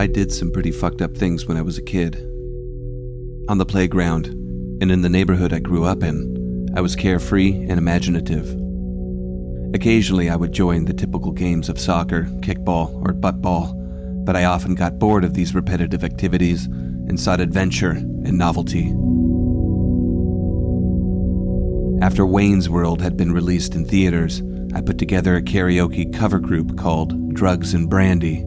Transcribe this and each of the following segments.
I did some pretty fucked up things when I was a kid. On the playground, and in the neighborhood I grew up in, I was carefree and imaginative. Occasionally, I would join the typical games of soccer, kickball, or buttball, but I often got bored of these repetitive activities and sought adventure and novelty. After Wayne's World had been released in theaters, I put together a karaoke cover group called Drugs and Brandy.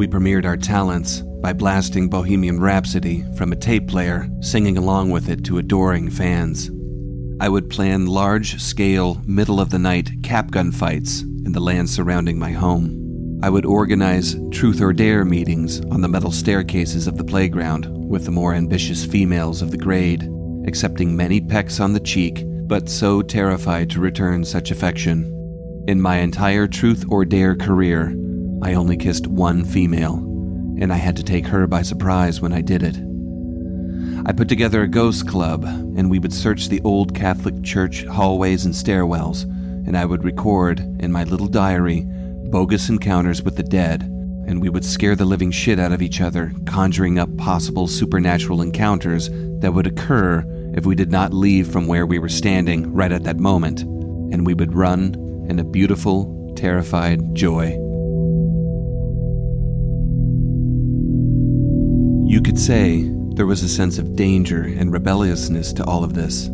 We premiered our talents by blasting Bohemian Rhapsody from a tape player, singing along with it to adoring fans. I would plan large scale, middle of the night cap gun fights in the land surrounding my home. I would organize truth or dare meetings on the metal staircases of the playground with the more ambitious females of the grade, accepting many pecks on the cheek, but so terrified to return such affection. In my entire truth or dare career, I only kissed one female, and I had to take her by surprise when I did it. I put together a ghost club, and we would search the old Catholic church hallways and stairwells, and I would record in my little diary bogus encounters with the dead, and we would scare the living shit out of each other, conjuring up possible supernatural encounters that would occur if we did not leave from where we were standing right at that moment, and we would run in a beautiful, terrified joy. You could say there was a sense of danger and rebelliousness to all of this.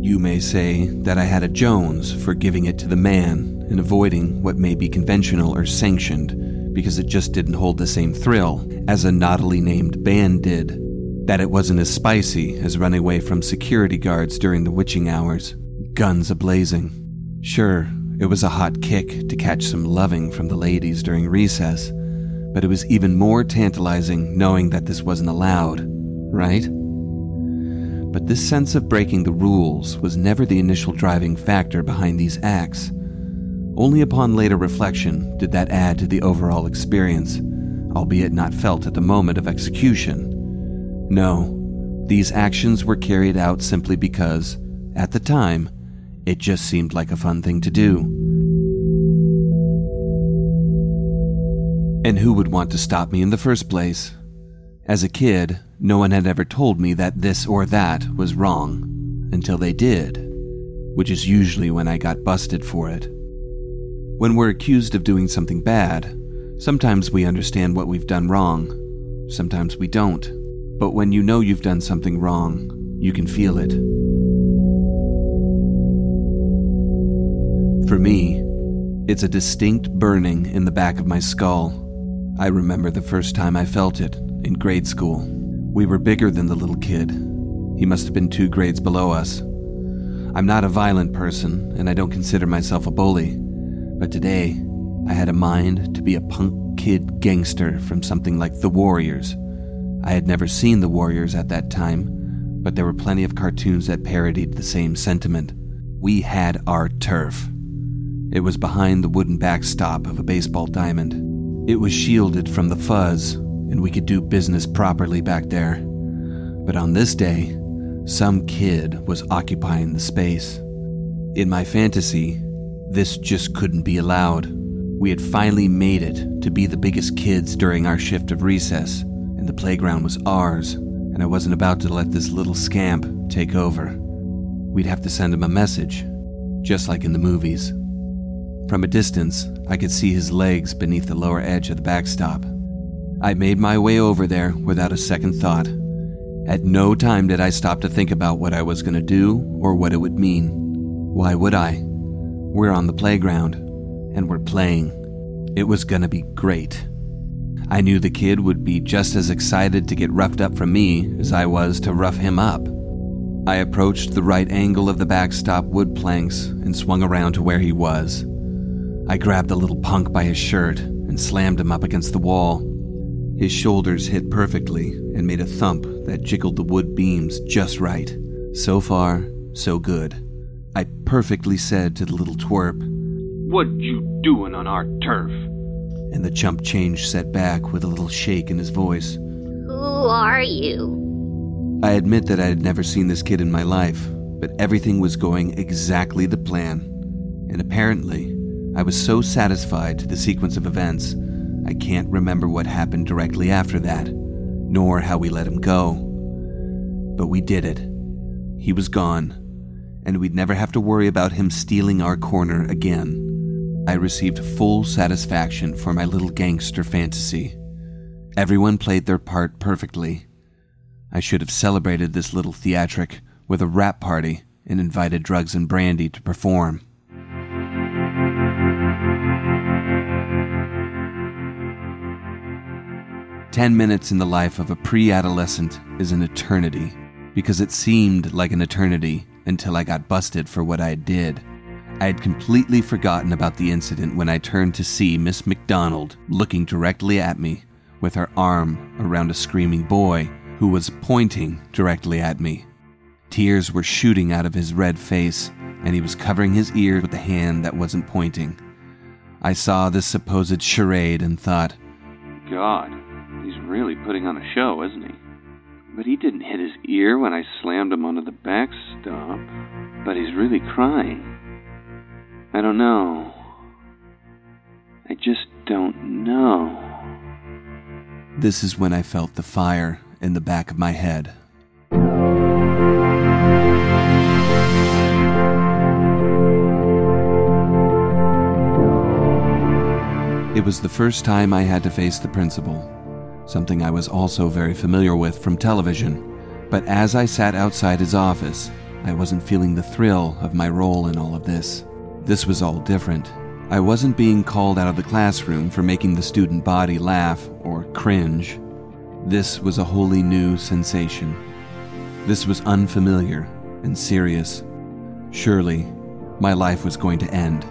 You may say that I had a Jones for giving it to the man and avoiding what may be conventional or sanctioned because it just didn't hold the same thrill as a naughtily named band did. That it wasn't as spicy as running away from security guards during the witching hours, guns ablazing. Sure, it was a hot kick to catch some loving from the ladies during recess, but it was even more tantalizing knowing that this wasn't allowed right? But this sense of breaking the rules was never the initial driving factor behind these acts. Only upon later reflection did that add to the overall experience, albeit not felt at the moment of execution. No, these actions were carried out simply because, at the time, it just seemed like a fun thing to do. And who would want to stop me in the first place? As a kid, no one had ever told me that this or that was wrong, until they did, which is usually when I got busted for it. When we're accused of doing something bad, sometimes we understand what we've done wrong, sometimes we don't. But when you know you've done something wrong, you can feel it. For me, it's a distinct burning in the back of my skull. I remember the first time I felt it in grade school. We were bigger than the little kid. He must have been two grades below us. I'm not a violent person, and I don't consider myself a bully. But today, I had a mind to be a punk kid gangster from something like The Warriors. I had never seen The Warriors at that time, but there were plenty of cartoons that parodied the same sentiment. We had our turf. It was behind the wooden backstop of a baseball diamond. It was shielded from the fuzz and we could do business properly back there. But on this day, some kid was occupying the space. In my fantasy, this just couldn't be allowed. We had finally made it to be the biggest kids during our shift of recess, and the playground was ours, and I wasn't about to let this little scamp take over. We'd have to send him a message, just like in the movies. From a distance, I could see his legs beneath the lower edge of the backstop. I made my way over there without a second thought. At no time did I stop to think about what I was going to do or what it would mean. Why would I? We're on the playground, and we're playing. It was going to be great. I knew the kid would be just as excited to get roughed up from me as I was to rough him up. I approached the right angle of the backstop wood planks and swung around to where he was. I grabbed the little punk by his shirt and slammed him up against the wall. His shoulders hit perfectly and made a thump that jiggled the wood beams just right. So far, so good. I perfectly said to the little twerp, What you doing on our turf? And the chump change set back with a little shake in his voice. Who are you? I admit that I had never seen this kid in my life, but everything was going exactly the plan. And apparently, I was so satisfied the sequence of events I can't remember what happened directly after that, nor how we let him go. But we did it. He was gone, and we'd never have to worry about him stealing our corner again. I received full satisfaction for my little gangster fantasy. Everyone played their part perfectly. I should have celebrated this little theatric with a wrap party and invited Drugs and Brandy to perform. Ten minutes in the life of a pre adolescent is an eternity, because it seemed like an eternity until I got busted for what I did. I had completely forgotten about the incident when I turned to see Miss McDonald looking directly at me with her arm around a screaming boy who was pointing directly at me. Tears were shooting out of his red face, and he was covering his ears with the hand that wasn't pointing. I saw this supposed charade and thought, God, really putting on a show, isn't he? But he didn't hit his ear when I slammed him onto the backstop. But he's really crying. I don't know. I just don't know. This is when I felt the fire in the back of my head. It was the first time I had to face the principal, something I was also very familiar with from television. But as I sat outside his office, I wasn't feeling the thrill of my role in all of this. This was all different. I wasn't being called out of the classroom for making the student body laugh or cringe. This was a wholly new sensation. This was unfamiliar and serious. Surely, my life was going to end.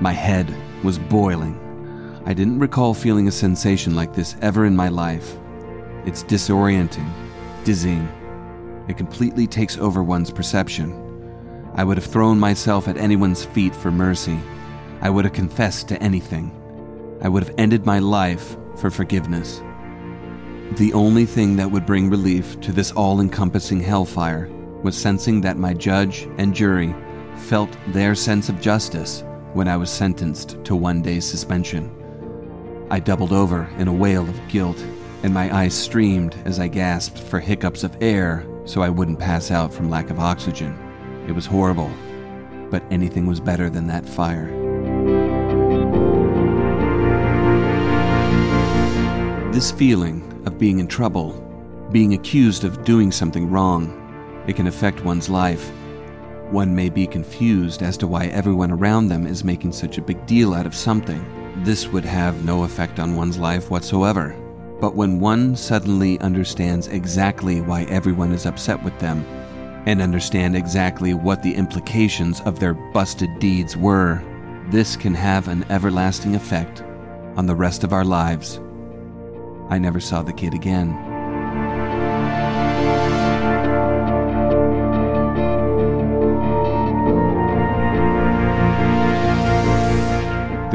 My head was boiling. I didn't recall feeling a sensation like this ever in my life. It's disorienting, dizzying. It completely takes over one's perception. I would have thrown myself at anyone's feet for mercy. I would have confessed to anything. I would have ended my life for forgiveness. The only thing that would bring relief to this all encompassing hellfire was sensing that my judge and jury felt their sense of justice when I was sentenced to one day's suspension. I doubled over in a wail of guilt, and my eyes streamed as I gasped for hiccups of air so I wouldn't pass out from lack of oxygen. It was horrible, but anything was better than that fire. This feeling of being in trouble, being accused of doing something wrong, it can affect one's life. One may be confused as to why everyone around them is making such a big deal out of something this would have no effect on one's life whatsoever. But when one suddenly understands exactly why everyone is upset with them, and understand exactly what the implications of their busted deeds were, this can have an everlasting effect on the rest of our lives. I never saw the kid again.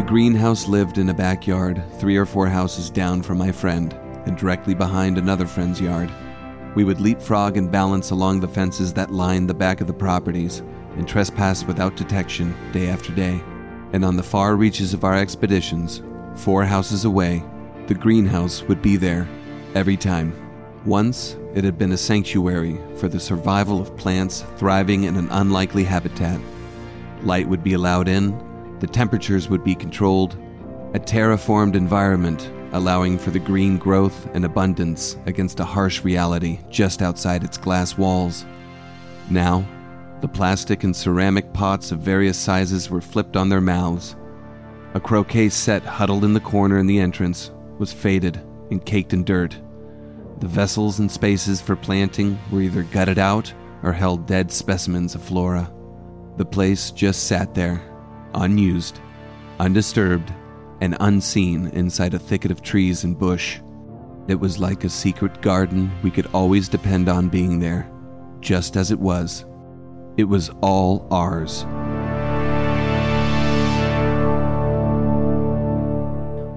Greenhouse lived in a backyard, three or four houses down from my friend, and directly behind another friend's yard. We would leapfrog and balance along the fences that lined the back of the properties and trespass without detection day after day. And on the far reaches of our expeditions, four houses away, the greenhouse would be there every time. Once, it had been a sanctuary for the survival of plants thriving in an unlikely habitat. Light would be allowed in, the temperatures would be controlled, a terraformed environment allowing for the green growth and abundance against a harsh reality just outside its glass walls. Now, the plastic and ceramic pots of various sizes were flipped on their mouths. A croquet set huddled in the corner in the entrance was faded and caked in dirt. The vessels and spaces for planting were either gutted out or held dead specimens of flora. The place just sat there, unused, undisturbed, and unseen inside a thicket of trees and bush. It was like a secret garden we could always depend on being there, just as it was. It was all ours.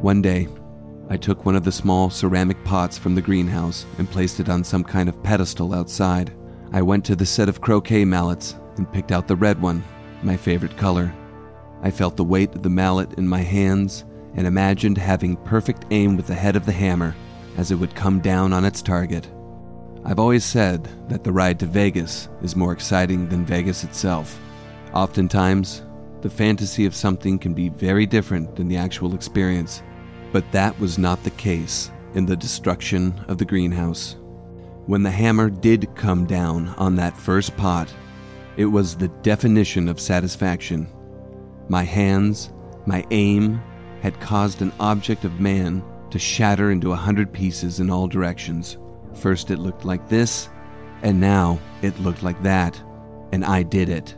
One day, I took one of the small ceramic pots from the greenhouse and placed it on some kind of pedestal outside. I went to the set of croquet mallets and picked out the red one, my favorite color. I felt the weight of the mallet in my hands and imagined having perfect aim with the head of the hammer as it would come down on its target. I've always said that the ride to Vegas is more exciting than Vegas itself. Oftentimes, the fantasy of something can be very different than the actual experience, but that was not the case in the destruction of the greenhouse. When the hammer did come down on that first pot, it was the definition of satisfaction. My hands, my aim, had caused an object of man to shatter into a hundred pieces in all directions. First it looked like this, and now it looked like that, and I did it.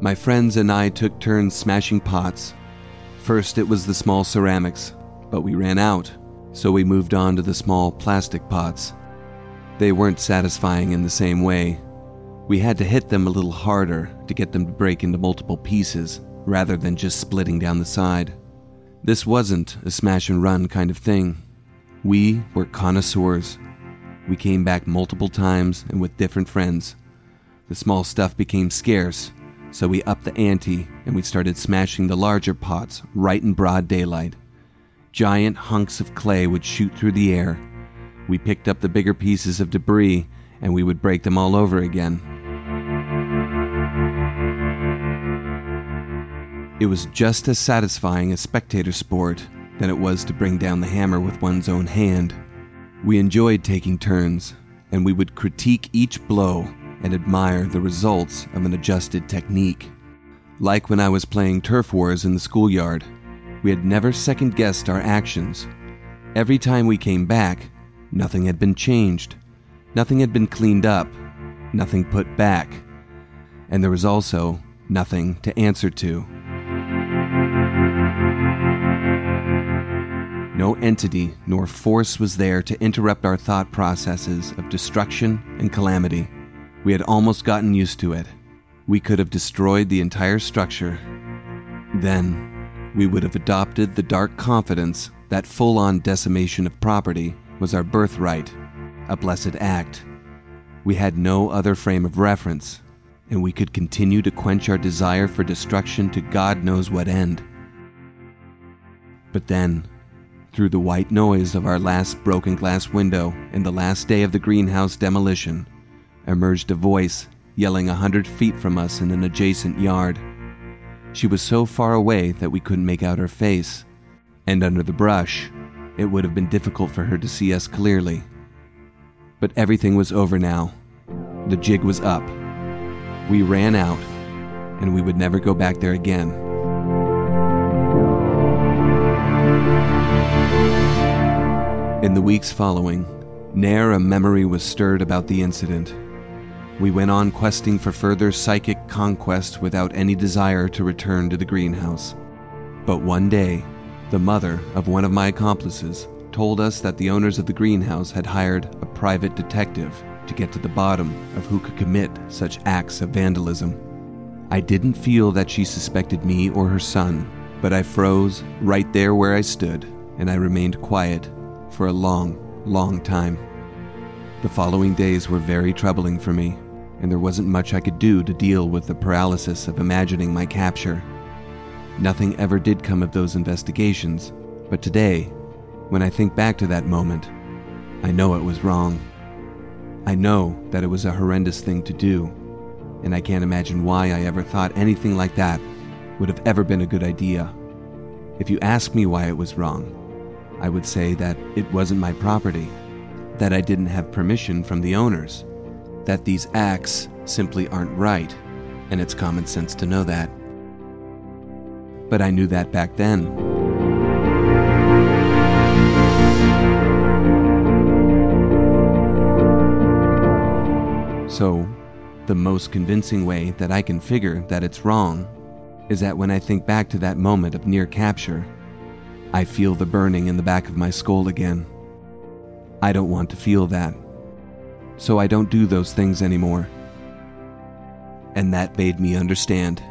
My friends and I took turns smashing pots. First it was the small ceramics, but we ran out, so we moved on to the small plastic pots. They weren't satisfying in the same way. We had to hit them a little harder to get them to break into multiple pieces, rather than just splitting down the side. This wasn't a smash and run kind of thing. We were connoisseurs. We came back multiple times and with different friends. The small stuff became scarce, so we upped the ante and we started smashing the larger pots right in broad daylight. Giant hunks of clay would shoot through the air. We picked up the bigger pieces of debris and we would break them all over again. It was just as satisfying a spectator sport than it was to bring down the hammer with one's own hand. We enjoyed taking turns, and we would critique each blow and admire the results of an adjusted technique. Like when I was playing turf wars in the schoolyard, we had never second guessed our actions. Every time we came back, nothing had been changed, nothing had been cleaned up, nothing put back, and there was also nothing to answer to. No entity nor force was there to interrupt our thought processes of destruction and calamity. We had almost gotten used to it. We could have destroyed the entire structure. Then, we would have adopted the dark confidence that full on decimation of property was our birthright, a blessed act. We had no other frame of reference, and we could continue to quench our desire for destruction to God knows what end. But then, through the white noise of our last broken glass window and the last day of the greenhouse demolition, emerged a voice yelling a hundred feet from us in an adjacent yard. She was so far away that we couldn't make out her face, and under the brush, it would have been difficult for her to see us clearly. But everything was over now. The jig was up. We ran out, and we would never go back there again. In the weeks following, ne'er a memory was stirred about the incident. We went on questing for further psychic conquest without any desire to return to the greenhouse. But one day, the mother of one of my accomplices told us that the owners of the greenhouse had hired a private detective to get to the bottom of who could commit such acts of vandalism. I didn't feel that she suspected me or her son, but I froze right there where I stood and I remained quiet for a long, long time. The following days were very troubling for me, and there wasn't much I could do to deal with the paralysis of imagining my capture. Nothing ever did come of those investigations, but today, when I think back to that moment, I know it was wrong. I know that it was a horrendous thing to do, and I can't imagine why I ever thought anything like that would have ever been a good idea. If you ask me why it was wrong, I would say that it wasn't my property, that I didn't have permission from the owners, that these acts simply aren't right, and it's common sense to know that. But I knew that back then. So, the most convincing way that I can figure that it's wrong is that when I think back to that moment of near capture, I feel the burning in the back of my skull again. I don't want to feel that. So I don't do those things anymore. And that made me understand.